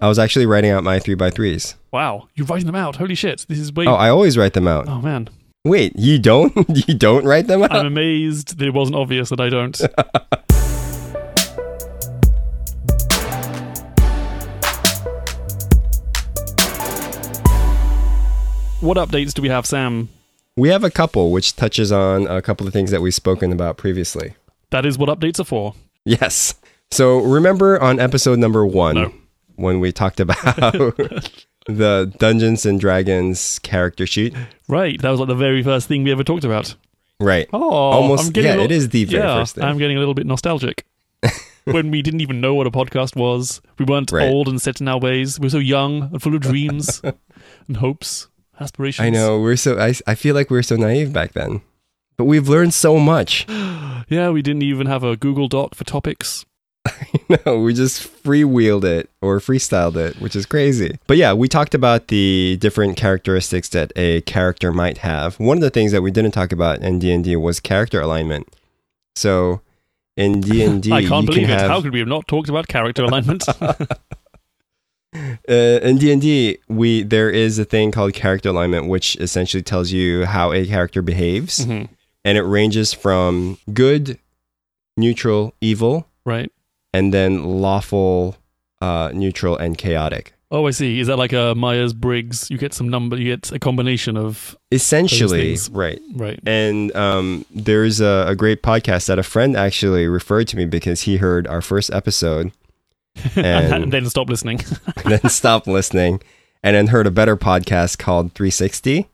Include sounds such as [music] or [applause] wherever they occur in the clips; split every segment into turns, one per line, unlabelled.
I was actually writing out my three by threes.
Wow, you're writing them out. Holy shit! This is way.
Oh, I always write them out.
oh man,
Wait, you don't? [laughs] you don't write them out?
I'm amazed that it wasn't obvious that I don't. [laughs] what updates do we have, Sam?
we have a couple, which touches on a couple of things that we've spoken about previously.
That is what updates are for.
Yes. So remember on episode number one
No.
When we talked about [laughs] the Dungeons and Dragons character sheet?
Right, that was like the very first thing we ever talked about.
Right.
Oh,
Almost.
I'm getting
Yeah,
a little-
it is the very
yeah,
first thing.
I'm getting a little bit nostalgic. [laughs] when we didn't even know what a podcast was, we weren't
Right.
old and set in our ways. We were so young and full of dreams [laughs] and hopes, aspirations.
I know. We're so. I, I feel like we were so naive back then, but we've learned so much. [gasps]
Yeah, we didn't even have a Google Doc for topics. [laughs]
no, we just freewheeled it or freestyled it, which is crazy. But yeah, we talked about the different characteristics that a character might have. One of the things that we didn't talk about in D and D was character alignment. So in [laughs] D and D,
I can't
you
believe
can
it.
have
How could we have not talked about character alignment? [laughs]
uh, in D and D, we there is a thing called character alignment, which essentially tells you how a character behaves,
Mhm.
and it ranges from good, neutral, evil,
Right.
And then lawful, uh, neutral, and chaotic.
Oh, I see. Is that like a Myers Briggs? You get some number. You get a combination of
Essentially, right.
right.
And um, there's a, a great podcast that a friend actually referred to me because he heard our first episode [laughs]
and,
And-
then stop listening. [laughs]
then stopped listening and then heard a better podcast called 360.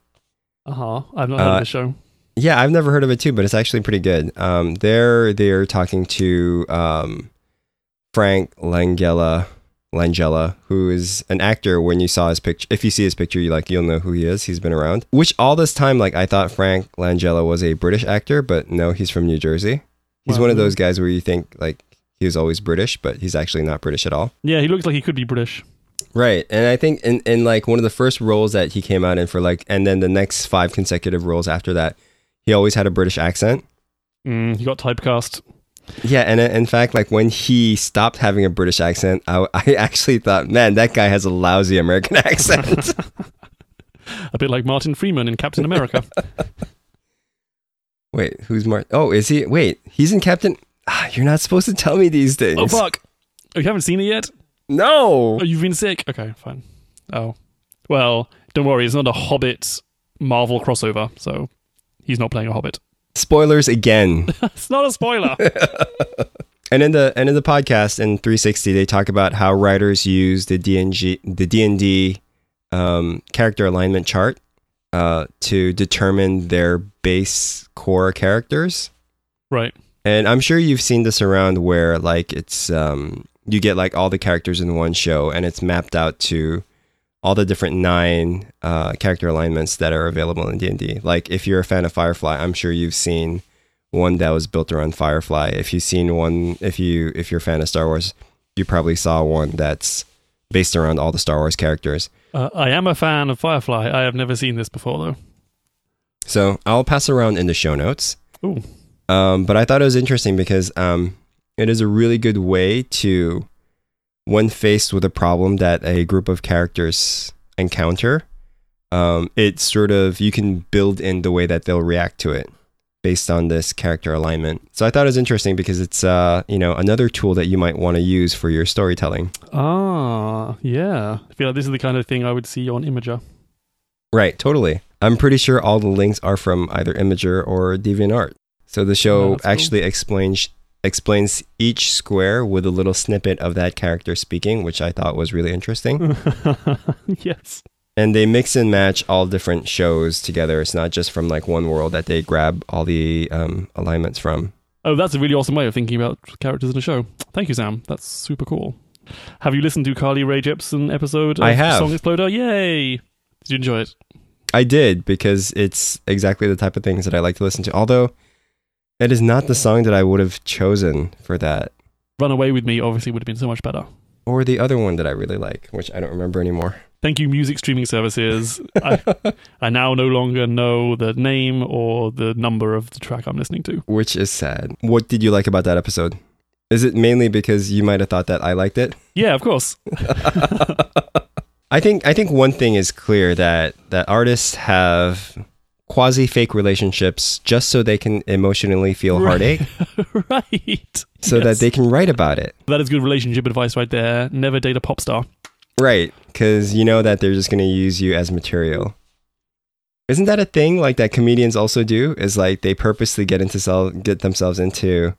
Uh huh. I've not heard
Uh,
of the show.
Yeah, I've never heard of it too, but it's actually pretty good. Um, they're they're talking to um, Frank Langella, Langella, who is an actor. When you saw his picture, if you see his picture, you like you'll know who he is. He's been around. Which all this time, like I thought Frank Langella was a British actor, but no, he's from New Jersey. He's
Wow.
one of those guys where you think like he was always British, but he's actually not British at all.
Yeah, he looks like he could be British.
Right. And I think in, in like one of the first roles that he came out in for like and then the next five consecutive roles after that, he always had a British accent.
Mm, he got typecast.
Yeah, and uh, in fact, like when he stopped having a British accent, I, [laughs] I actually thought, man, that guy has a lousy American [laughs] accent. [laughs]
A bit like Martin Freeman in Captain America.
Wait, who's Martin? Oh, is he? Wait, he's in Captain. Ah, you're not supposed to tell me these things.
oh fuck! Oh, you haven't seen it yet?
No.
Oh, you've been sick. Okay, fine. Oh, well, don't worry. It's not a Hobbit Marvel crossover, so he's not playing a Hobbit.
Spoilers again. [laughs]
It's not a spoiler. [laughs]
and in the end of the podcast in 360, they talk about how writers use the DNG, the D and D um, character alignment chart uh, to determine their base core characters.
right.
And I'm sure you've seen this around where like it's um you get like all the characters in one show and it's mapped out to all the different nine uh, character alignments that are available in D&D. Like if you're a fan of Firefly, I'm sure you've seen one that was built around Firefly. If you've seen one if you if you're a fan of Star Wars, you probably saw one that's based around all the Star Wars characters.
Uh, I am a fan of Firefly. I have never seen this before, though.
So I'll pass around in the show notes.
Ooh.
Um, but I thought it was interesting because um, it is a really good way to, when faced with a problem that a group of characters encounter, um, it's sort of you can build in the way that they'll react to it based on this character alignment. So I thought it was interesting because it's uh, you know another tool that you might want to use for your storytelling.
Ah, yeah. I feel like this is the kind of thing I would see on Imgur.
Right, totally. I'm pretty sure all the links are from either Imgur or DeviantArt. So the
Oh,
show
cool.
actually explains explains each square with a little snippet of that character speaking, which I thought was really interesting. [laughs]
yes.
and they mix and match all different shows together. It's not just from like one world that they grab all the um, alignments from.
Oh, that's a really awesome way of thinking about characters in a show. Thank you, Sam. That's super cool. Have you listened to Carly Rae Jepsen episode of
I have.
Song Exploder? Yay! Did you enjoy it?
I did because it's exactly the type of things that I like to listen to. Although it is not the song that I would have chosen for that.
Run Away With Me obviously would have been so much better.
Or the other one that I really like, which I don't remember anymore.
Thank you, music streaming services. I, [laughs] I now no longer know the name or the number of the track I'm listening to.
which is sad. What did you like about that episode? Is it mainly because you might have thought that I liked it?
Yeah, of course. [laughs]
I think I think one thing is clear that that artists have quasi fake relationships just so they can emotionally feel
Right.
heartache [laughs]
right.
so that they can write about it.
That is good relationship advice right there. Never date a pop star.
Right, cuz you know that they're just going to use you as material. Isn't that a thing like that comedians also do is like they purposely get into sel- get themselves into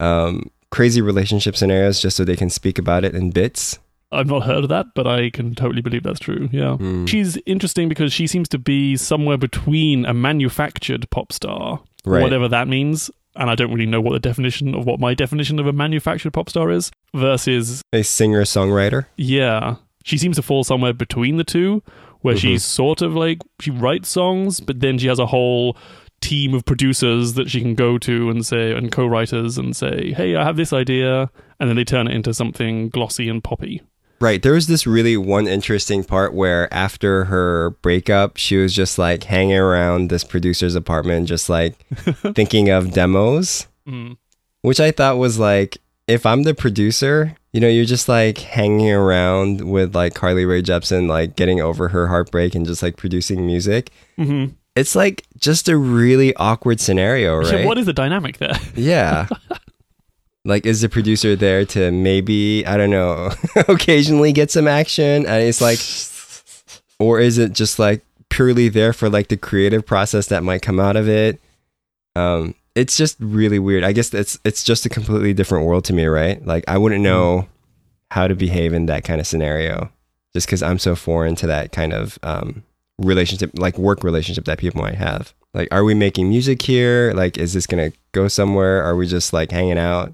um crazy relationship scenarios just so they can speak about it in bits?
I've not heard of that, but I can totally believe that's true. Yeah.
Mm.
She's interesting because she seems to be somewhere between a manufactured pop star,
Right.
whatever that means. And I don't really know what the definition of what my definition of a manufactured pop star is, versus,
A singer songwriter?
yeah, she seems to fall somewhere between the two, where
Mhm.
she's sort of like, she writes songs, but then she has a whole team of producers that she can go to and say, and co writers and say, hey, I have this idea. And then they turn it into something glossy and poppy.
Right. There was this really one interesting part where after her breakup, she was just like hanging around this producer's apartment, just like [laughs] thinking of demos,
Mm.
which I thought was like, if I'm the producer, you know, you're just like hanging around with like Carly Rae Jepsen, like getting over her heartbreak and just like producing music.
hmm
It's like just a really awkward scenario,
Yeah,
right?
what is the dynamic there?
Yeah. [laughs] like, is the producer there to maybe, I don't know, [laughs] occasionally get some action? And it's like, or is it just like purely there for like the creative process that might come out of it? Um, it's just really weird. I guess it's it's just a completely different world to me, right? Like I wouldn't know how to behave in that kind of scenario, just because I'm so foreign to that kind of um, relationship, like work relationship that people might have. Like, are we making music here? Like, is this gonna go somewhere? Are we just like hanging out?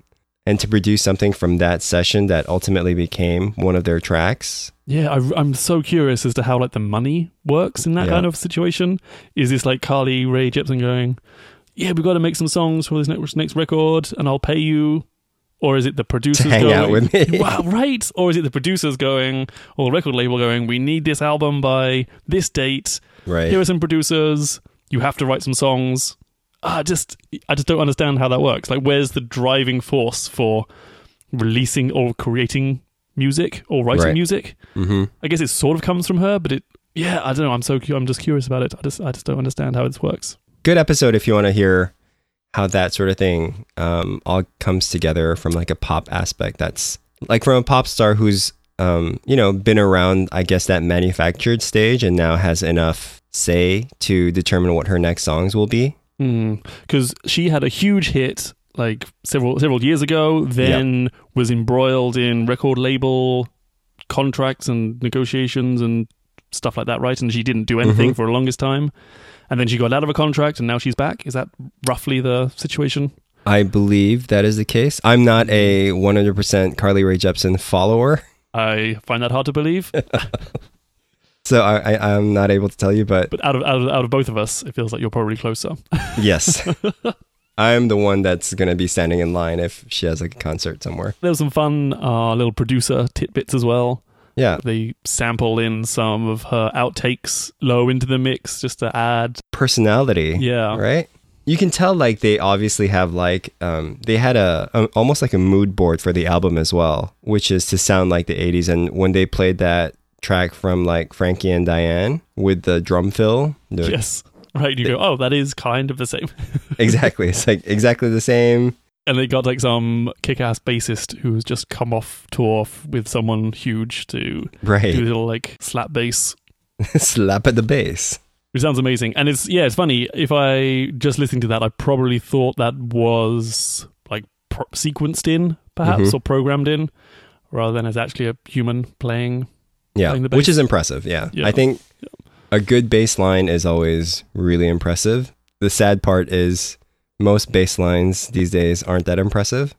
And to produce something from that session that ultimately became one of their tracks,
Yeah, I, I'm so curious as to how like the money works in that
Yeah.
kind of situation. Is this like Carly Rae Jepsen going, "Yeah, we've got to make some songs for this next next record, and I'll pay you," or is it the producers
hang
going,
out with me. [laughs]
Wow, right? Or is it the producers going, or the record label going, "We need this album by this date.
right?
Here are some producers. You have to write some songs." I just, I just don't understand how that works. Like, where's the driving force for releasing or creating music or writing
Right.
music?
hmm
I guess it sort of comes from her, but it, yeah, I don't know. I'm so, cu- I'm just curious about it. I just, I just don't understand how this works.
Good episode if you want to hear how that sort of thing um, all comes together from like a pop aspect. That's like from a pop star who's um, you know been around, I guess that manufactured stage and now has enough say to determine what her next songs will be.
Because she had a huge hit like several several years ago, then was embroiled in record label contracts and negotiations and stuff like that, right? And she didn't do anything
Mhm.
for the longest time. And then she got out of a contract and now she's back. Is that roughly the situation?
I believe that is the case. I'm not a 100% Carly Rae Jepsen follower,
I find that hard to believe. [laughs]
so I, I, I'm not able to tell you, but
But out of, out of out of both of us, it feels like you're probably closer. [laughs]
yes. I'm the one that's going to be standing in line if she has like a concert somewhere.
There was some fun uh, little producer tidbits as well.
Yeah.
They sample in some of her outtakes low into the mix just to add.
Personality.
Yeah.
right you can tell like they obviously have like um they had a, a almost like a mood board for the album as well which is to sound like the 80s and when they played that track from like frankie and diane with the drum fill the-
Yes. Right. You go, oh, that is kind of the same. [laughs]
exactly it's like exactly the same
And they got like some kick ass bassist who's just come off tour with someone huge to do a little like slap bass [laughs]
slap at the bass
It sounds amazing. And it's yeah, it's funny. If I just listening to that, I probably thought that was like pro- sequenced in, perhaps,
Mhm.
or programmed in, rather than as actually a human playing.
Yeah which is impressive yeah.
Yeah.
i think a good bass line is always really impressive the sad part is most bass lines these days aren't that impressive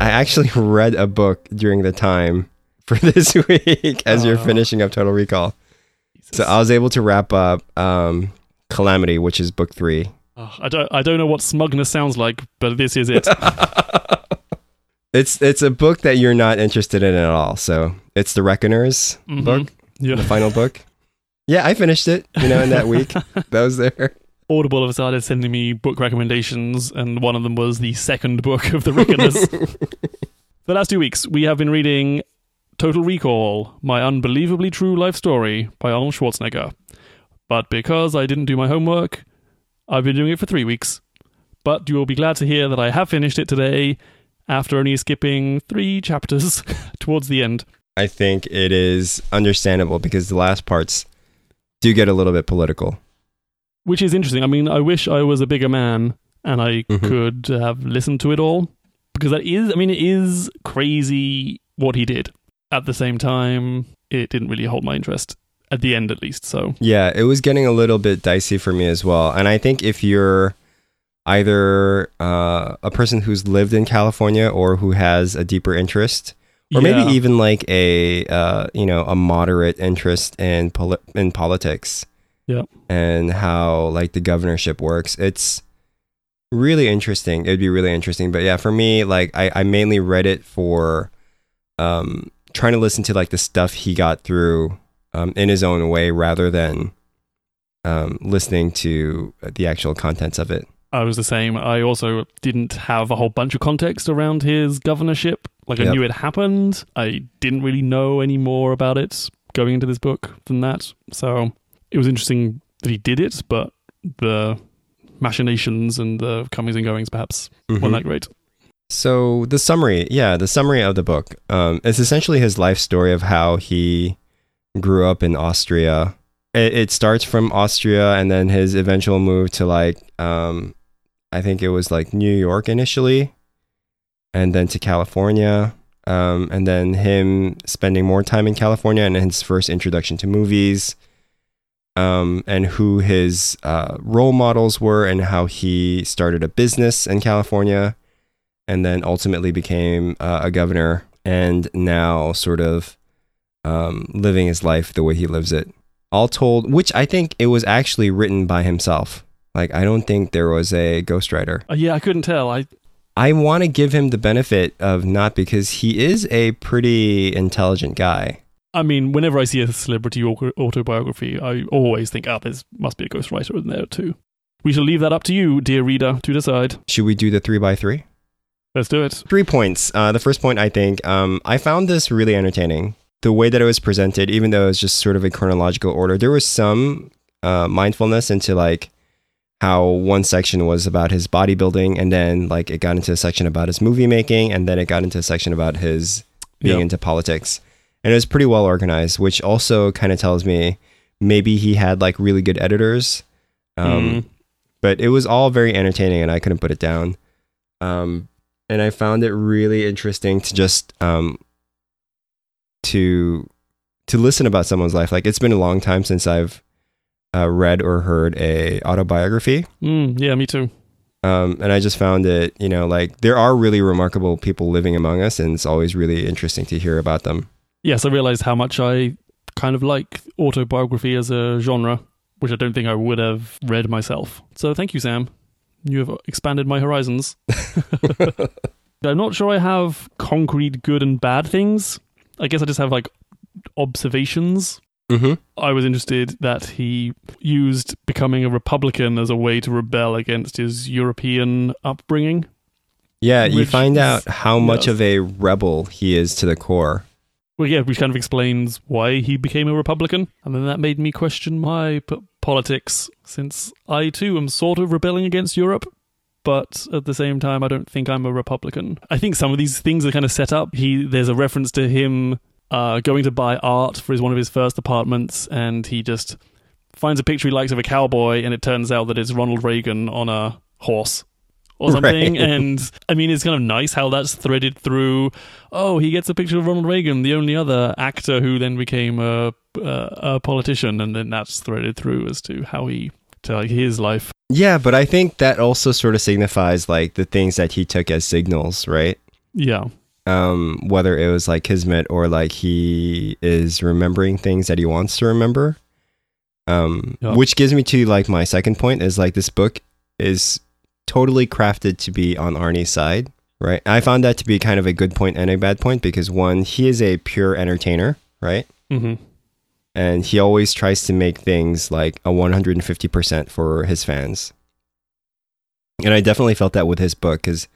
I actually [laughs] read a book during the time [laughs] for this [laughs] week as you're
Oh.
finishing up Total Recall. So I was able to wrap up um, Calamity, which is book three.
Oh, I don't. I don't know what smugness sounds like, but this is it.
It's it's a book that you're not interested in at all. So it's the Reckoners
Mhm.
book,
Yeah.
the final book. Yeah, I finished it. You know, in that week [laughs] that was there.
Audible have started sending me book recommendations, and one of them was the second book of the Reckoners. [laughs] the last two weeks, we have been reading Total Recall, My Unbelievably True Life Story by Arnold Schwarzenegger. But because I didn't do my homework, I've been doing it for three weeks. But you will be glad to hear that I have finished it today after only skipping three chapters [laughs] towards the end.
I think it is understandable because the last parts do get a little bit political.
Which is interesting. I mean, I wish I was a bigger man and I
Mhm.
could have listened to it all because that is, I mean, it is crazy what he did. At the same time, it didn't really hold my interest at the end, at least. So,
Yeah, it was getting a little bit dicey for me as well. And I think if you're either uh, a person who's lived in California or who has a deeper interest, or
yeah.
maybe even like a uh, you know a moderate interest in poli- in politics,
Yeah.
and how like the governorship works, it's really interesting. It'd be really interesting. But yeah, for me, like I, I mainly read it for um, trying to listen to like the stuff he got through um, in his own way rather than um, listening to the actual contents of it.
I was the same. I also didn't have a whole bunch of context around his governorship. Like I
Yep.
knew it happened. I didn't really know any more about it going into this book than that. So it was interesting that he did it, but the machinations and the comings and goings perhaps
Mhm.
weren't that great.
So the summary, yeah, the summary of the book um, is essentially his life story of how he grew up in Austria. It, it starts from Austria and then his eventual move to like, um, I think it was like New York initially, and then to California, um, and then him spending more time in California and his first introduction to movies. Um, and who his uh, role models were, and how he started a business in California, and then ultimately became uh, a governor and now sort of um, living his life the way he lives it. All told, which I think it was actually written by himself. Like, I don't think there was a ghostwriter.
Uh, yeah, I couldn't tell. I
I want to give him the benefit of not because he is a pretty intelligent guy.
I mean, whenever I see a celebrity autobiography, I always think, ah, there must be a ghostwriter in there too. We shall leave that up to you, dear reader, to decide.
Should we do the three by three?
Let's do it.
Three points. Uh, the first point, I think, um, I found this really entertaining. The way that it was presented, even though it was just sort of a chronological order, there was some uh, mindfulness into like how one section was about his bodybuilding, and then like it got into a section about his movie making, and then it got into a section about his being
Yep.
into politics. And it was pretty well organized, which also kind of tells me maybe he had like really good editors. Um,
Mm.
but it was all very entertaining and I couldn't put it down. Um, and I found it really interesting to just um, to to listen about someone's life. Like it's been a long time since I've uh, read or heard a autobiography,
Mm, yeah, me too.
um, and I just found it. You know, like there are really remarkable people living among us, and it's always really interesting to hear about them.
Yes, I realized how much I kind of like autobiography as a genre, which I don't think I would have read myself. So thank you, Sam. You have expanded my horizons. [laughs] [laughs] I'm not sure I have concrete good and bad things. I guess I just have like observations.
Mm-hmm.
I was interested that he used becoming a Republican as a way to rebel against his European upbringing.
Yeah, you find out how much
yes.
of a rebel he is to the core.
Well, yeah, which kind of explains why he became a Republican. And then that made me question my p- politics, since I too am sort of rebelling against Europe. But at the same time, I don't think I'm a Republican. I think some of these things are kind of set up. He there's a reference to him uh, going to buy art for his one of his first apartments, and he just finds a picture he likes of a cowboy, and it turns out that it's Ronald Reagan on a horse or [laughs] something.
Right.
And I mean, it's kind of nice how that's threaded through. Oh, he gets a picture of Ronald Reagan, the only other actor who then became a a, a politician, and then that's threaded through as to how he to like his life.
Yeah, but I think that also sort of signifies like the things that he took as signals, right?
Yeah,
Um, whether it was like kismet or like he is remembering things that he wants to remember. Um,
Yeah.
which gives me to like my second point is like this book is totally crafted to be on Arnie's side, right? I found that to be kind of a good point and a bad point because one, he is a pure entertainer, right?
hmm
and he always tries to make things like a 150% for his fans. And I definitely felt that with his book because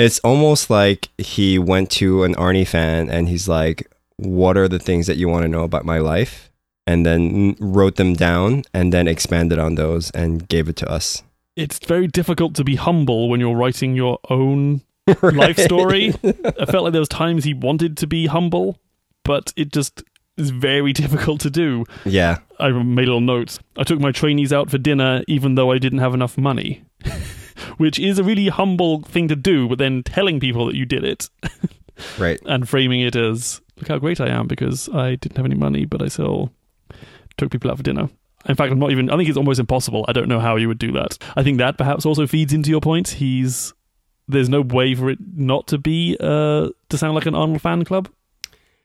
it's almost like he went to an Arnie fan and he's like, What are the things that you want to know about my life? And then wrote them down and then expanded on those and gave it to us.
It's very difficult to be humble when you're writing your own [laughs] life story. I felt like there was [laughs] times he wanted to be humble, but it just is very [laughs] difficult to do.
Yeah.
I made little notes. I took my trainees out for dinner even though I didn't have enough money. Which is a really humble thing to do, but then telling people that you did it. [laughs]
Right.
and framing it as look how great I am because I didn't have any money, but I still took people out for dinner. In fact, I'm not even. I think it's almost impossible. I don't know how you would do that. I think that perhaps also feeds into your point. He's there's no way for it not to be uh to sound like an Arnold fan club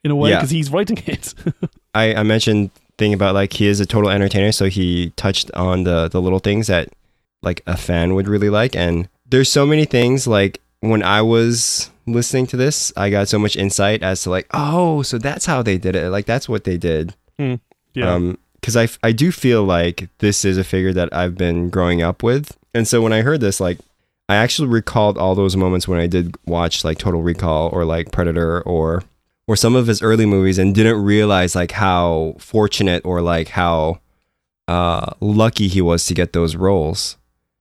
in a way
Yeah.
because he's writing it. [laughs]
I, I mentioned thing about like he is a total entertainer, so he touched on the the little things that like a fan would really like. And there's so many things like when I was listening to this, I got so much insight as to like, oh, so that's how they did it. Like that's what they did.
yeah.
Um, because I, I do feel like this is a figure that I've been growing up with. And so when I heard this, like, I actually recalled all those moments when I did watch like Total Recall or like Predator or or some of his early movies and didn't realize like how fortunate or like how uh, lucky he was to get those roles.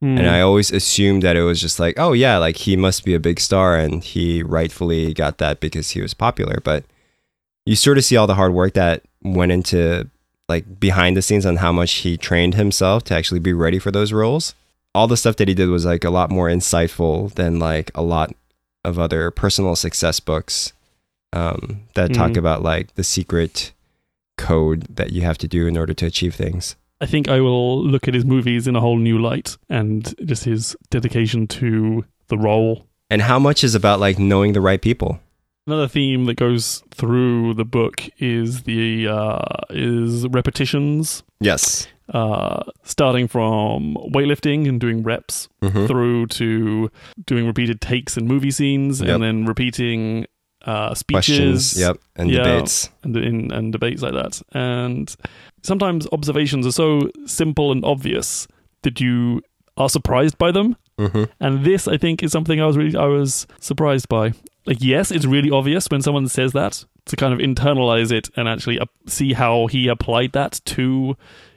Hmm.
And I always assumed that it was just like, oh yeah, like he must be a big star and he rightfully got that because he was popular. But you sort of see all the hard work that went into like behind the scenes on how much he trained himself to actually be ready for those roles. All the stuff that he did was like a lot more insightful than like a lot of other personal success books um, that talk
Mhm.
about like the secret code that you have to do in order to achieve things.
I think I will look at his movies in a whole new light and just his dedication to the role.
And how much is about like knowing the right people?
Another theme that goes through the book is the uh, is repetitions,
Yes.
uh, starting from weightlifting and doing reps
hmm
through to doing repeated takes in movie scenes
Yep.
and then repeating uh, speeches
Questions. Yep. And
Yeah.
debates.
and, in, and debates like that. And sometimes observations are so simple and obvious that you are surprised by them.
hmm
And this, I think, is something I was really I was surprised by. Like, yes, it's really obvious when someone says that to kind of internalize it and actually see how he applied that to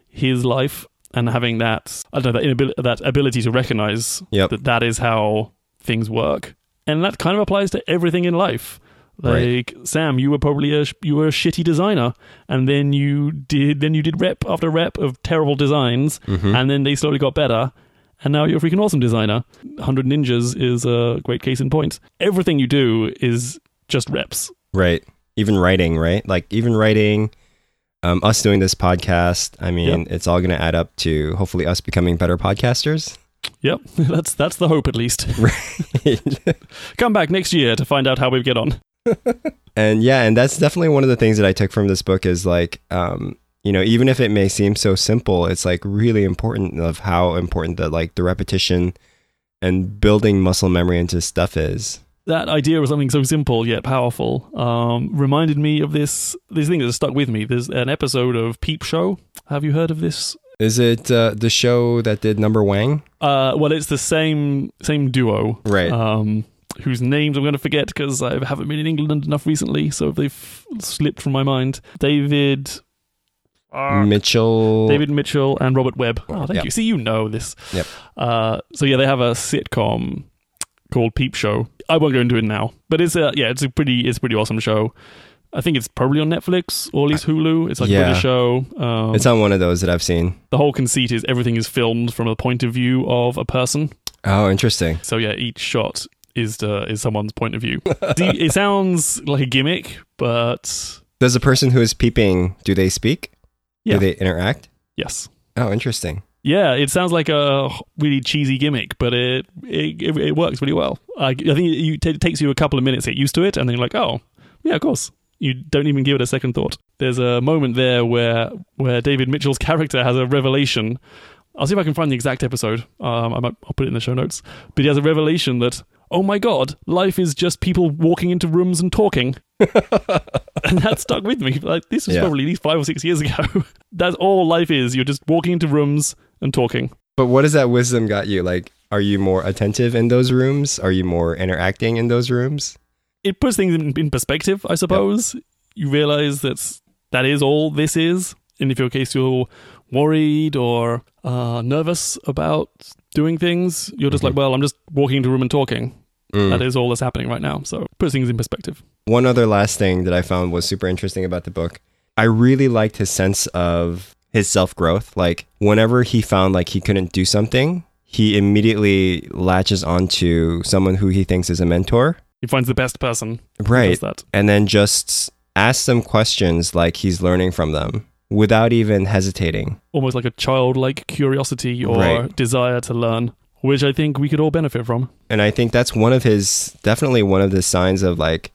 his life and having that I don't know that inability, that ability to recognize
Yep.
that that is how things work, and that kind of applies to everything in life. Like
Right.
Sam, you were probably a you were a shitty designer, and then you did then you did rep after rep of terrible designs,
hmm
and then they slowly got better and now you're a freaking awesome designer 100 ninjas is a great case in point everything you do is just reps
Right. Even writing, right? Like even writing, um, us doing this podcast. I mean, it's all going to add up to hopefully us becoming better podcasters.
yep [laughs] that's that's the hope at least
Right. [laughs]
come back next year to find out how we get on
and yeah, and that's definitely one of the things that I took from this book is like, um, you know, even if it may seem so simple, it's like really important of how important that like the repetition and building muscle memory into stuff is.
that idea of something so simple yet powerful um, reminded me of this this thing that stuck with me there's an episode of peep show have you heard of this
Is it uh, the show that did Numberwang?
uh, well it's the same same duo
Right.
um, whose names I'm going to forget because I haven't been in England enough recently, so they've slipped from my mind. David. uh,
Mitchell.
David Mitchell and Robert Webb. Oh, thank
Yep.
you. See, you know this.
Yep.
Uh, so yeah, they have a sitcom called Peep Show. I won't go into it now, but it's a yeah, it's a pretty it's a pretty awesome show. I think it's probably on Netflix or at least Hulu. It's like a
Yeah.
British show. Um,
It's on one of those that I've seen.
the whole conceit is everything is filmed from a point of view of a person.
Oh, interesting.
So yeah, each shot is uh, is someone's point of view. It sounds like a gimmick, but
Does the person who is peeping, do they speak?
Yeah.
Do they interact?
yes,
Oh, interesting.
yeah, it sounds like a really cheesy gimmick, but it it, it, it works really well. I, I think it, it takes you a couple of minutes to get used to it, and then you're like, oh, yeah, of course. You don't even give it a second thought. There's a moment there where where David Mitchell's [laughs] character has a revelation I'll see if I can find the exact episode. Um, I might, I'll put it in the show notes. But he has a revelation that, oh my god, life is just people walking into rooms and talking. [laughs] and that stuck with me. Like this was
Yeah.
probably at least five or six years ago. [laughs] That's all life is. You're just walking into rooms and talking.
But what has that wisdom got you? Like, are you more attentive in those rooms? Are you more interacting in those rooms?
It puts things in, in perspective, I suppose. You realize that that is all this is. And if your case you're worried or uh, nervous about doing things, you're just
Mhm.
like, well, I'm just walking into a room and talking.
Mm.
That is all that's happening right now. So put things in perspective.
One other last thing that I found was super interesting about the book. I really liked his sense of his self growth. Like, whenever he found like he couldn't do something, he immediately latches onto someone who he thinks is a mentor.
He finds the best person
Right.
that.
And then just asks them questions like he's learning from them without even hesitating.
Almost like a childlike curiosity or
Right.
desire to learn, which I think we could all benefit from.
and I think that's one of his definitely one of the signs of like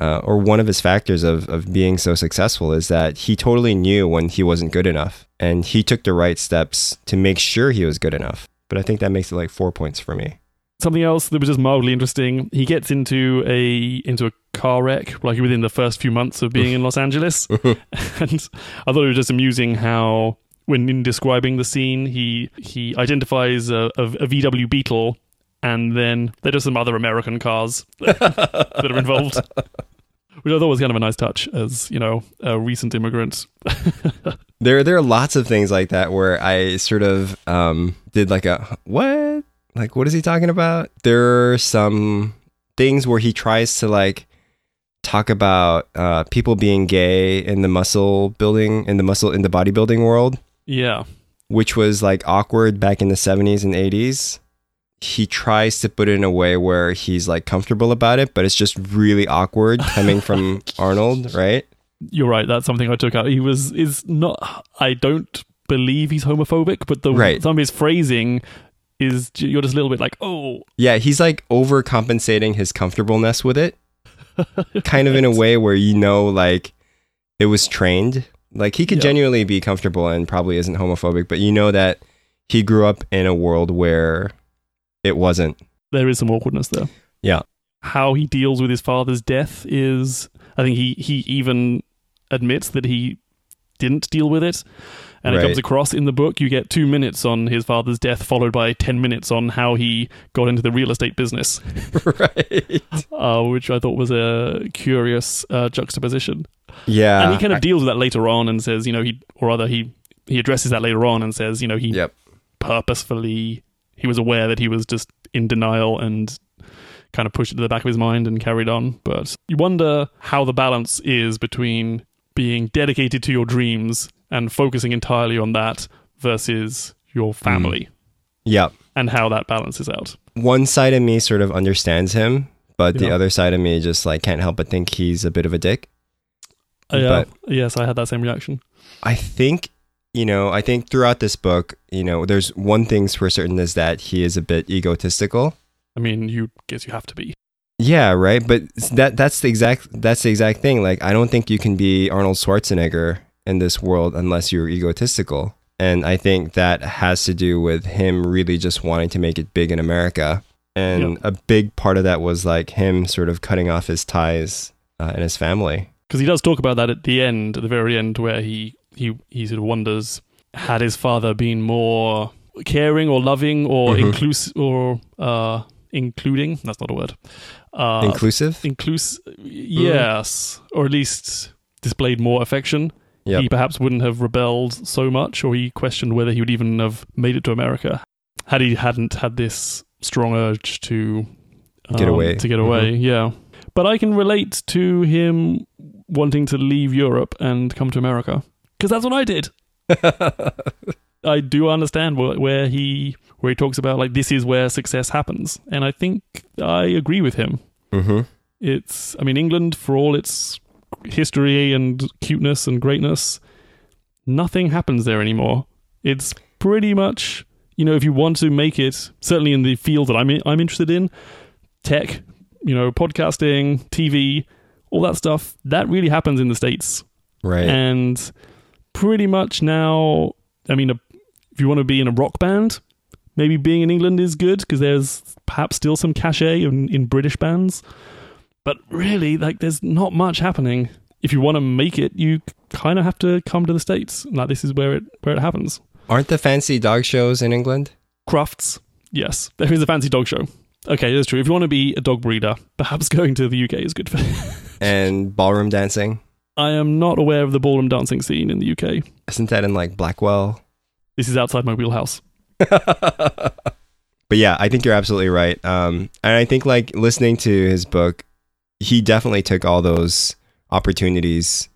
uh, or one of his factors of of being so successful is that he totally knew when he wasn't good enough and he took the right steps to make sure he was good enough. But I think that makes it like four points for me.
Something else that was just mildly interesting. He gets into a into a car wreck like within the first few months of being in Los Angeles, [laughs] and I thought it was just amusing how when in describing the scene, he he identifies a, a, a VW Beetle, and then there are some other American cars [laughs] that are involved. Which I thought was kind of a nice touch, as you know, a recent immigrant. [laughs]
There there are lots of things like that where I sort of um did like a what? Like what is he talking about? There are some things where he tries to like talk about uh, people being gay in the muscle building in the muscle in the bodybuilding world.
Yeah,
which was like awkward back in the 70s and 80s. He tries to put it in a way where he's like comfortable about it, but it's just really awkward coming from [laughs] Arnold, right?
you're right. That's something I took out. He was is not. I don't believe he's homophobic, but the
Right.
some of his phrasing is you're just a little bit like, oh,
Yeah, he's like overcompensating his comfortableness with it, kind of in a way where you know, like, it was trained. Like, he could
Yeah.
genuinely be comfortable and probably isn't homophobic, but you know that he grew up in a world where it wasn't.
there is some awkwardness there.
Yeah.
How he deals with his father's death is, I think he he even admits that he didn't deal with it. And it comes across in the book. You get two minutes on his father's death, followed by 10 minutes on how he got into the real estate business, [laughs]
right. [laughs]
uh, which I thought was a curious uh, juxtaposition.
Yeah.
and he kind of deals with that later on and says, you know, he or rather he he addresses that later on and says, you know, he
Yep.
purposefully he was aware that he was just in denial and kind of pushed it to the back of his mind and carried on. But you wonder how the balance is between being dedicated to your dreams and focusing entirely on that versus your family
Yep.
and how that balances out.
one side of me sort of understands him, but the other side of me just like can't help but think he's a bit of a dick.
Uh, yeah,
But-
yes, I had that same reaction.
I think, you know, I think throughout this book, you know, there's one thing's for certain is that he is a bit egotistical.
I mean, you guess you have to be.
Yeah, right. But that that's the exact that's the exact thing. Like I don't think you can be Arnold Schwarzenegger in this world unless you're egotistical. And I think that has to do with him really just wanting to make it big in America. And
Yep.
a big part of that was like him sort of cutting off his ties uh, and his family.
because he does talk about that at the end, at the very end, where he he he sort of wonders had his father been more caring or loving or
Mhm.
inclusive or uh, including. That's not a word. Uh,
Inclusive?
inclus- yes, or at least displayed more affection.
Yep.
He perhaps wouldn't have rebelled so much, or he questioned whether he would even have made it to America had he hadn't had this strong urge to
Get
um,
away.
To get away, yeah. But I can relate to him wanting to leave Europe and come to America because that's what I did. [laughs] I do understand wh- where he where he talks about like this is where success happens, and I think I agree with him.
mm-hmm.
It's I mean England for all its history and cuteness and greatness, nothing happens there anymore. It's pretty much you know if you want to make it certainly in the field that I'm in, I'm interested in, tech, you know, podcasting, TV, all that stuff, that really happens in the states
Right.
and pretty much now i mean a If you want to be in a rock band, maybe being in England is good because there's perhaps still some cachet in, in British bands. But really, like, there's not much happening. If you want to make it, you kind of have to come to the states. Like, this is where it where it happens.
Aren't the fancy dog shows in England?
Crufts, yes, there is a fancy dog show. Okay, that's true. If you want to be a dog breeder, [laughs] perhaps going to the UK is good for. You. [laughs]
and ballroom dancing?
I am not aware of the ballroom dancing scene in the UK.
Isn't that in like Blackwell?
This is outside my wheelhouse. [laughs]
but yeah, I think you're absolutely right. Um, and I think like listening to his book, he definitely took all those opportunities.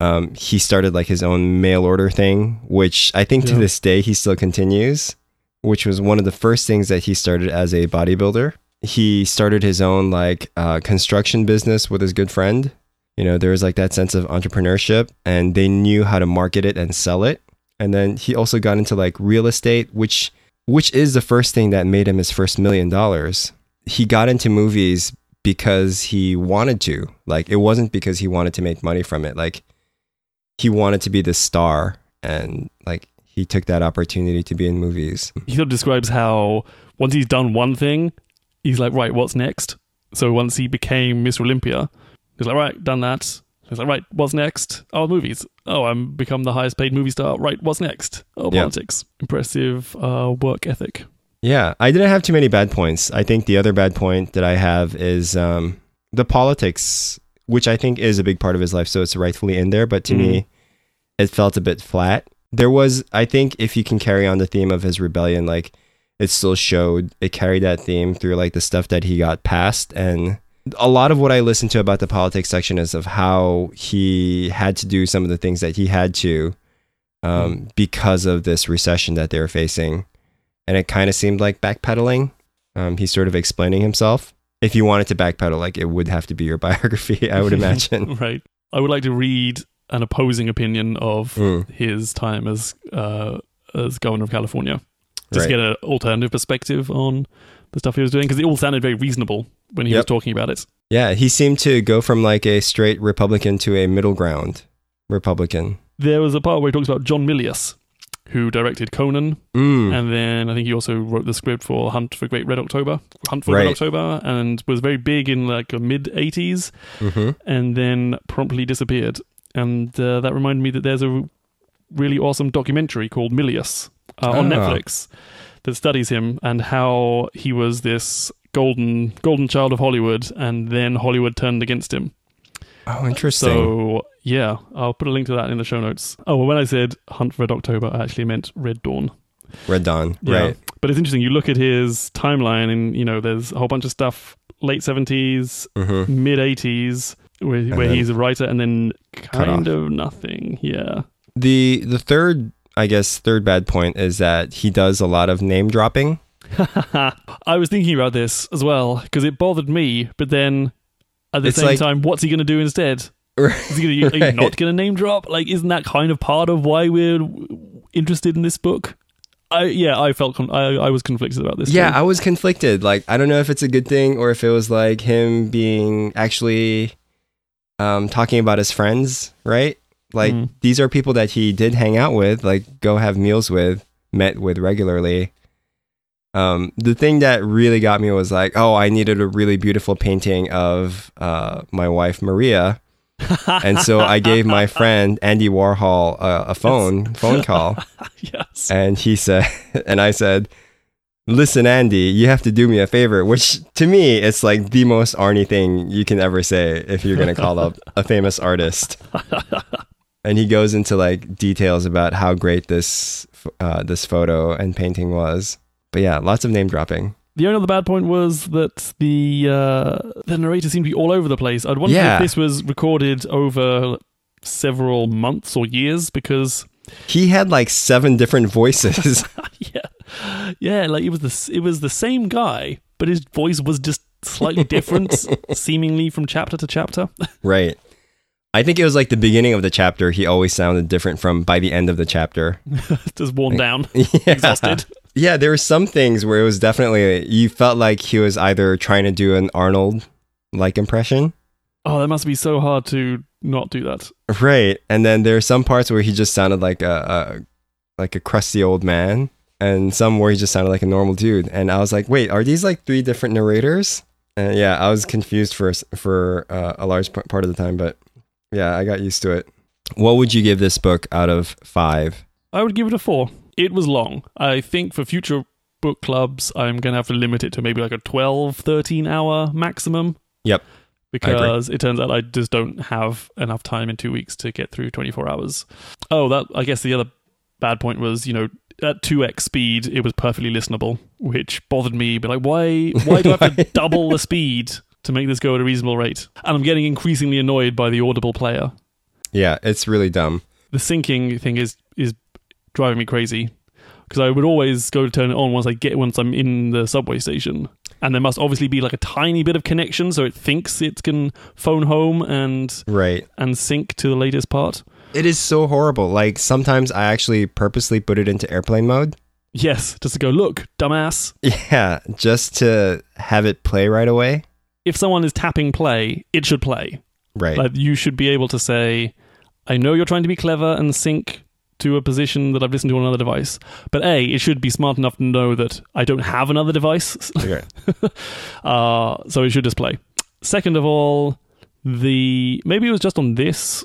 Um, he started like his own mail order thing, which I think to this day he still continues, which was one of the first things that he started as a bodybuilder. He started his own like uh, construction business with his good friend. You know, there was like that sense of entrepreneurship, and they knew how to market it and sell it. And then he also got into like real estate, which which is the first thing that made him his first million dollars. He got into movies because he wanted to. Like it wasn't because he wanted to make money from it. Like he wanted to be the star and like he took that opportunity to be in movies.
He sort of describes how once he's done one thing, he's like, right, what's next? So once he became Mr. Olympia, he's like, right, done that. He's like, right, what's next? Oh, movies. Oh, I'm become the highest paid movie star. Right, what's next? Oh,
Yeah.
politics. Impressive uh, work ethic.
Yeah, I didn't have too many bad points. I think the other bad point that I have is um, the politics, which I think is a big part of his life, so it's rightfully in there. But to me, it felt a bit flat. There was, I think, if you can carry on the theme of his rebellion, like it still showed, it carried that theme through like the stuff that he got past. And a lot of what I listened to about the politics section is of how he had to do some of the things that he had to um, because of this recession that they were facing and it kind of seemed like backpedaling. Um, he's sort of explaining himself. If you wanted to backpedal, like it would have to be your [laughs] biography, I would [laughs] imagine.
right. I would like to read an opposing opinion of
Mm,
his time as uh, as governor of California. Just
right.
to get an alternative perspective on the stuff he was doing because it all sounded very reasonable when he was talking about it.
Yeah, he seemed to go from like a straight Republican to a middle ground Republican.
There was a part where he talks about John Milius, who directed Conan,
Mm,
and then I think he also wrote the script for Hunt for Great Red October, Hunt for
Right.
Red October, and was very big in like the mid '80s,
hmm
and then promptly disappeared. And uh, that reminded me that there's a really awesome documentary called Milius uh, on
Ah.
Netflix that studies him and how he was this golden golden child of Hollywood, and then Hollywood turned against him.
Oh, interesting.
So yeah, I'll put a link to that in the show notes. Oh, well, when I said Hunt for Red October, I actually meant Red Dawn.
Red Dawn,
Yeah.
right?
But it's interesting. You look at his timeline, and you know, there's a whole bunch of stuff late seventies,
hmm
mid eighties, where, where he's a writer, and then kind of nothing. Yeah.
The the third, I guess, third bad point is that he does a lot of name dropping. [laughs]
I was thinking about this as well because it bothered me, but then at the
It's
same
like-
time, what's he going to do instead? [laughs] Is he gonna, Are you not going to name drop? Like, isn't that kind of part of why we're interested in this book? I yeah, I felt con- I I was conflicted about this.
Yeah,
too.
I was conflicted. Like, I don't know if it's a good thing or if it was like him being actually um, talking about his friends, right? Like,
Mm.
these are people that he did hang out with, like, go have meals with, met with regularly. Um, the thing that really got me was like, oh, I needed a really beautiful painting of uh, my wife, Maria. [laughs] And so I gave my friend Andy Warhol a, a phone [laughs] phone call
yes.
and he said [laughs] and i said listen andy you have to do me a favor which to me it's like the most arnie thing you can ever say if you're going to call up a famous artist and he goes into like details about how great this uh, this photo and painting was but yeah lots of name dropping
The only other bad point was that the uh, the narrator seemed to be all over the place. I'd wonder
Yeah.
if this was recorded over several months or years because
he had like seven different voices [laughs]
yeah, yeah, like it was the it was the same guy, but his voice was just slightly different, [laughs] seemingly from chapter to chapter. [laughs]
right i think it was like the beginning of the chapter he always sounded different from by the end of the chapter
just worn down,
yeah.
exhausted.
Yeah, there were some things where it was definitely you felt like he was either trying to do an Arnold like impression,
Oh, that must be so hard to not do that.
right? And then there are some parts where he just sounded like a, like a crusty old man, and some where he just sounded like a normal dude. And I was like, wait, are these like three different narrators? And yeah, I was confused for for uh, a large part of the time, but yeah, I got used to it. What would you give this book out of five?
I would give it a four. It was long. I think for future book clubs, I'm going to have to limit it to maybe like a 12, 13 hour maximum.
Yep.
Because it turns out I just don't have enough time in two weeks to get through 24 hours. Oh, that I guess the other bad point was, you know, at 2x speed, it was perfectly listenable, which bothered me. But like, why, why do I have to [laughs] double the speed to make this go at a reasonable rate? And I'm getting increasingly annoyed by the audible player.
Yeah, it's really dumb.
The syncing thing is is driving me crazy because I would always go to turn it on once I get once I'm in the subway station, and there must obviously be like a tiny bit of connection so it thinks it can phone home and
right
and sync to the latest part.
It is so horrible. Like sometimes I actually purposely put it into airplane mode.
Yes, just to go look, dumbass.
Yeah, just to have it play right away.
If someone is tapping play, it should play.
Right.
Like you should be able to say, I know you're trying to be clever and sync to a position that I've listened to on another device. But A, it should be smart enough to know that I don't have another device. [laughs]
Okay.
uh, so it should display. Second of all, the maybe it was just on this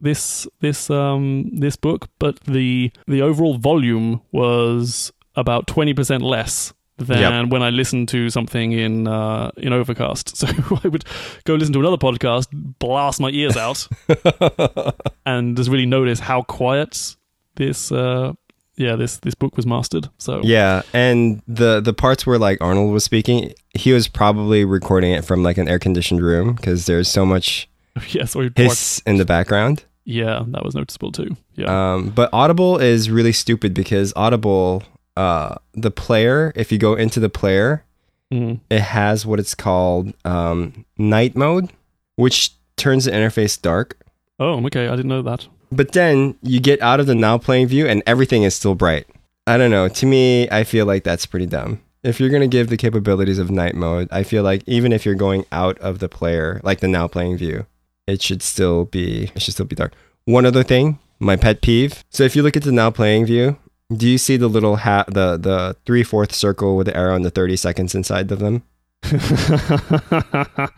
this this um this book, but the the overall volume was about twenty percent less than yep. when I listened to something in uh, in Overcast. [laughs] So I would go listen to another podcast, blast my ears out, [laughs] and just really notice how quiet this uh, yeah this this book was mastered. So
yeah, and the the parts where like Arnold was speaking, he was probably recording it from like an air conditioned room because there's so much [laughs]
yes or
hiss in the background.
Yeah, that was noticeable too. Yeah.
Um, but Audible is really stupid because Audible uh, the player, if you go into the player,
mm.
it has what it's called um, night mode, which turns the interface dark.
Oh, okay. I didn't know that.
But then you get out of the now playing view and everything is still bright. I don't know. To me, I feel like that's pretty dumb. If you're going to give the capabilities of night mode, I feel like even if you're going out of the player, like the now playing view, it should still be it should still be dark. One other thing, my pet peeve. So if you look at the now playing view, do you see the little hat, the the three fourth circle with the arrow and the thirty seconds inside of them? [laughs]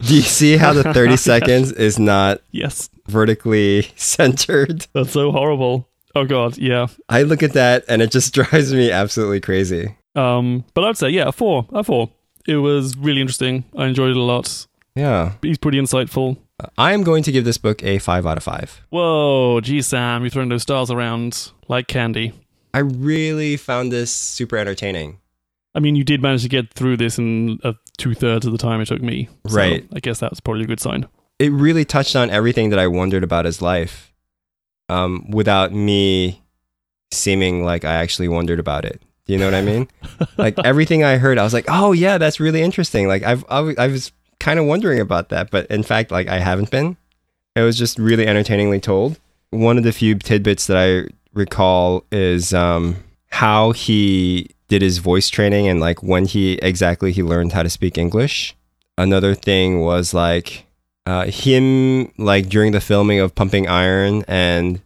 Do you see how the 30 [laughs] seconds is not
yes
vertically [laughs] centered?
That's so horrible. Oh god, yeah.
I look at that and it just drives me absolutely crazy.
Um, but I'd say yeah, a four, a four. It was really interesting. I enjoyed it a lot.
Yeah,
he's pretty insightful.
I am going to give this book a five out of five.
Whoa, gee, Sam, you're throwing those stars around like candy.
I really found this super entertaining.
I mean, you did manage to get through this in uh, two thirds of the time it took me. So
right.
I guess that's probably a good sign.
It really touched on everything that I wondered about his life um, without me seeming like I actually wondered about it. You know what I mean? [laughs] like everything I heard, I was like, oh, yeah, that's really interesting. Like I've, I, I was kind of wondering about that. But in fact, like I haven't been. It was just really entertainingly told. One of the few tidbits that I recall is um, how he did his voice training and like when he exactly he learned how to speak English. Another thing was like uh, him like during the filming of Pumping Iron and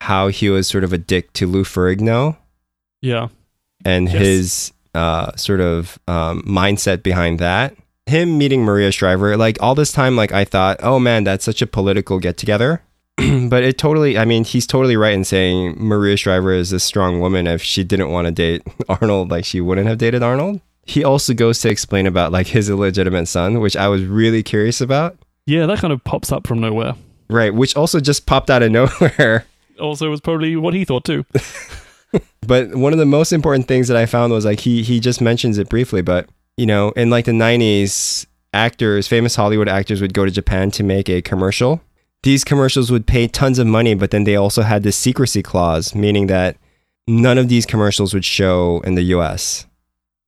how he was sort of a dick to Lou Ferrigno.
Yeah.
And yes. his uh, sort of um, mindset behind that. Him meeting Maria Shriver, like all this time, like I thought, oh man, that's such a political get together. [clears throat] but it totally, I mean, he's totally right in saying Maria Shriver is a strong woman. If she didn't want to date [laughs] Arnold, like she wouldn't have dated Arnold. He also goes to explain about like his illegitimate son, which I was really curious about.
Yeah, that kind of pops up from nowhere.
Right, which also just popped out of [laughs] nowhere.
Also, was probably what he thought too. [laughs]
but one of the most important things that I found was like he he just mentions it briefly, but you know, in like the 90s, actors, famous Hollywood actors would go to Japan to make a commercial these commercials would pay tons of money, but then they also had this secrecy clause, meaning that none of these commercials would show in the U.S.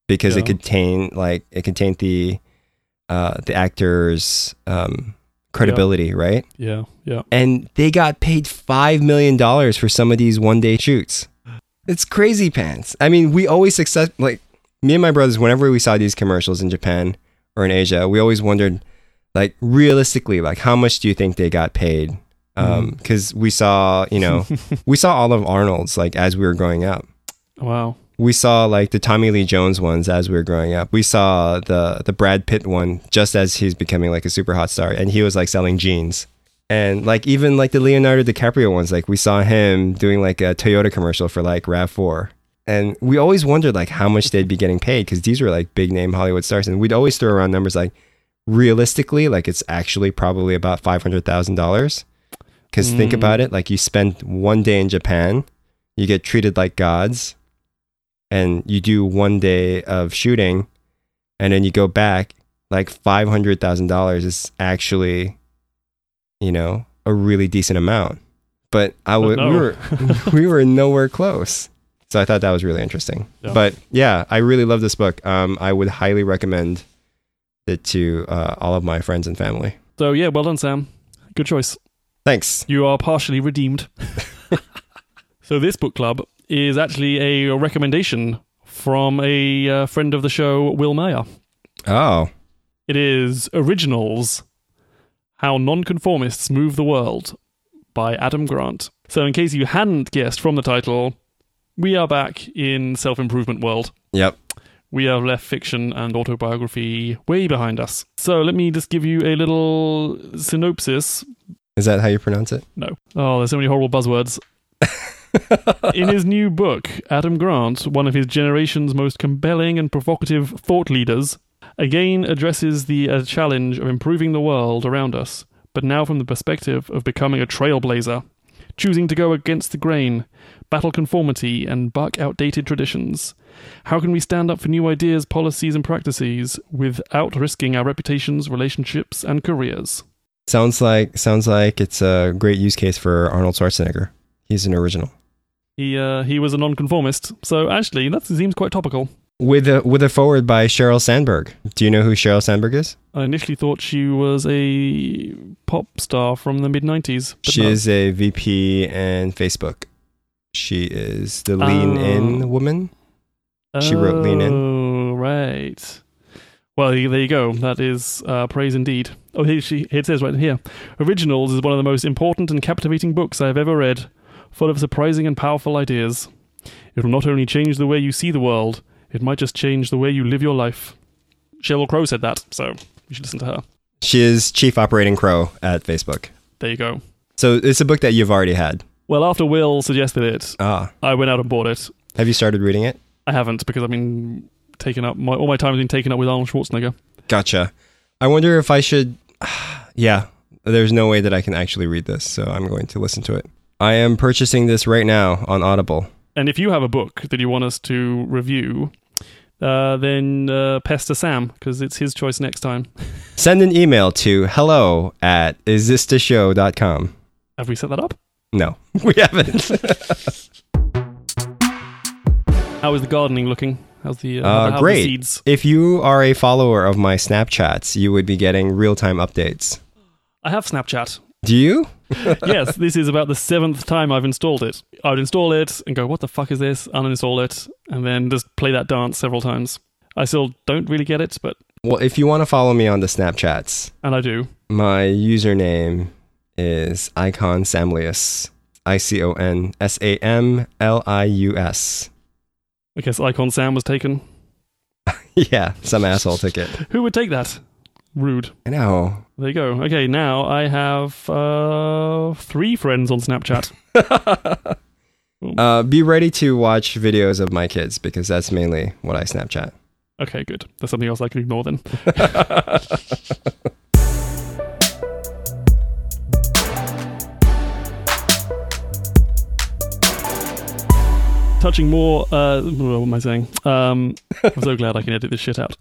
because yeah. it contained like it contained the uh, the actors' um, credibility,
yeah.
right?
Yeah, yeah.
And they got paid five million dollars for some of these one day shoots. It's crazy pants. I mean, we always success like me and my brothers. Whenever we saw these commercials in Japan or in Asia, we always wondered like realistically, like how much do you think they got paid Um, because we saw, you know, [laughs] we saw all of Arnold's like as we were growing up.
Wow.
We saw like the Tommy Lee Jones ones as we were growing up. We saw the the Brad Pitt one just as he's becoming like a super hot star, and he was like selling jeans. And like even like the Leonardo DiCaprio ones, like we saw him doing like a Toyota commercial for like Rav Four, and we always wondered like how much they'd be getting paid because these were like big name Hollywood stars, and we'd always throw around numbers like realistically, like it's actually probably about five hundred thousand dollars. Because think
Mm.
about it, like you spend one day in Japan, you get treated like gods, and you do one day of shooting, and then you go back. Like five hundred thousand dollars is actually, you know, a really decent amount. But I would
no.
we were [laughs] [laughs] we were nowhere close. So I thought that was really interesting.
Yeah.
But yeah, I really love this book. Um, I would highly recommend it to uh, all of my friends and family.
So yeah, well done, Sam. Good choice.
Thanks.
You are partially redeemed. [laughs] so this book club is actually a recommendation from a uh, friend of the show, Will Mayer.
Oh,
It is Originals How Nonconformists Move the World by Adam Grant. So, in case you hadn't guessed from the title, we are back in self improvement world.
yep.
We have left fiction and autobiography way behind us. So, let me just give you a little synopsis.
Is that how you pronounce it?
No. Oh, there's so many horrible buzzwords. [laughs] In his new book, Adam Grant, one of his generation's most compelling and provocative thought leaders, again addresses the uh, challenge of improving the world around us, but now from the perspective of becoming a trailblazer, choosing to go against the grain, battle conformity, and buck outdated traditions. How can we stand up for new ideas, policies, and practices without risking our reputations, relationships, and careers?
Sounds like sounds like it's a great use case for Arnold Schwarzenegger. He's an original.
He uh, he was a nonconformist, so actually that seems quite topical.
With a with a forward by Sheryl Sandberg. Do you know who Sheryl Sandberg is?
I initially thought she was a pop star from the mid '90s.
She
no.
is a VP and Facebook. She is the lean in
Oh.
woman. she wrote Lean In.
Oh, right. Well, there you go. That is uh, praise indeed. Oh, here, she, here it says right here. Originals is one of the most important and captivating books I have ever read, full of surprising and powerful ideas. It will not only change the way you see the world, it might just change the way you live your life. Sheryl Crow said that, so you should listen to her.
She is chief operating crow at Facebook.
There you go.
So it's a book that you've already had.
Well, after Will suggested it,
Ah,
I went out and bought it.
have you started reading it?
I haven't because I've been taken up. My, all my time has been taken up with Arnold Schwarzenegger.
Gotcha. I wonder if I should. [sighs] yeah, there's no way that I can actually read this, so I'm going to listen to it. I am purchasing this right now on Audible.
And if you have a book that you want us to review, uh, then uh, pester Sam because it's his choice next time.
Send an email to hello at isthisshow.com.
Have we set that up?
No, [laughs] we haven't. [laughs]
How is the gardening looking? How's the, uh,
Uh,
how are the
great.
seeds?
if you are a follower of my Snapchats, you would be getting real time updates.
I have Snapchat.
Do you? [laughs]
yes, this is about the seventh time I've installed it. I would install it and go, "What the fuck is this?" Uninstall it, and then just play that dance several times. I still don't really get it, but
Well, if you want to follow me on the Snapchats,
and I do.
my username is Icon Samlius. I C O N S A M L I U S.
I guess Icon Sam was taken. [laughs]
Yeah, some asshole took it.
Who would take that? Rude.
I know.
There you go. Okay, now I have uh, three friends on Snapchat. [laughs]
Uh, be ready to watch videos of my kids because that's mainly what I Snapchat.
Okay, good. There's something else I can ignore then. [laughs] Touching more, uh, what am I saying? Um, I'm so glad I can edit this shit out.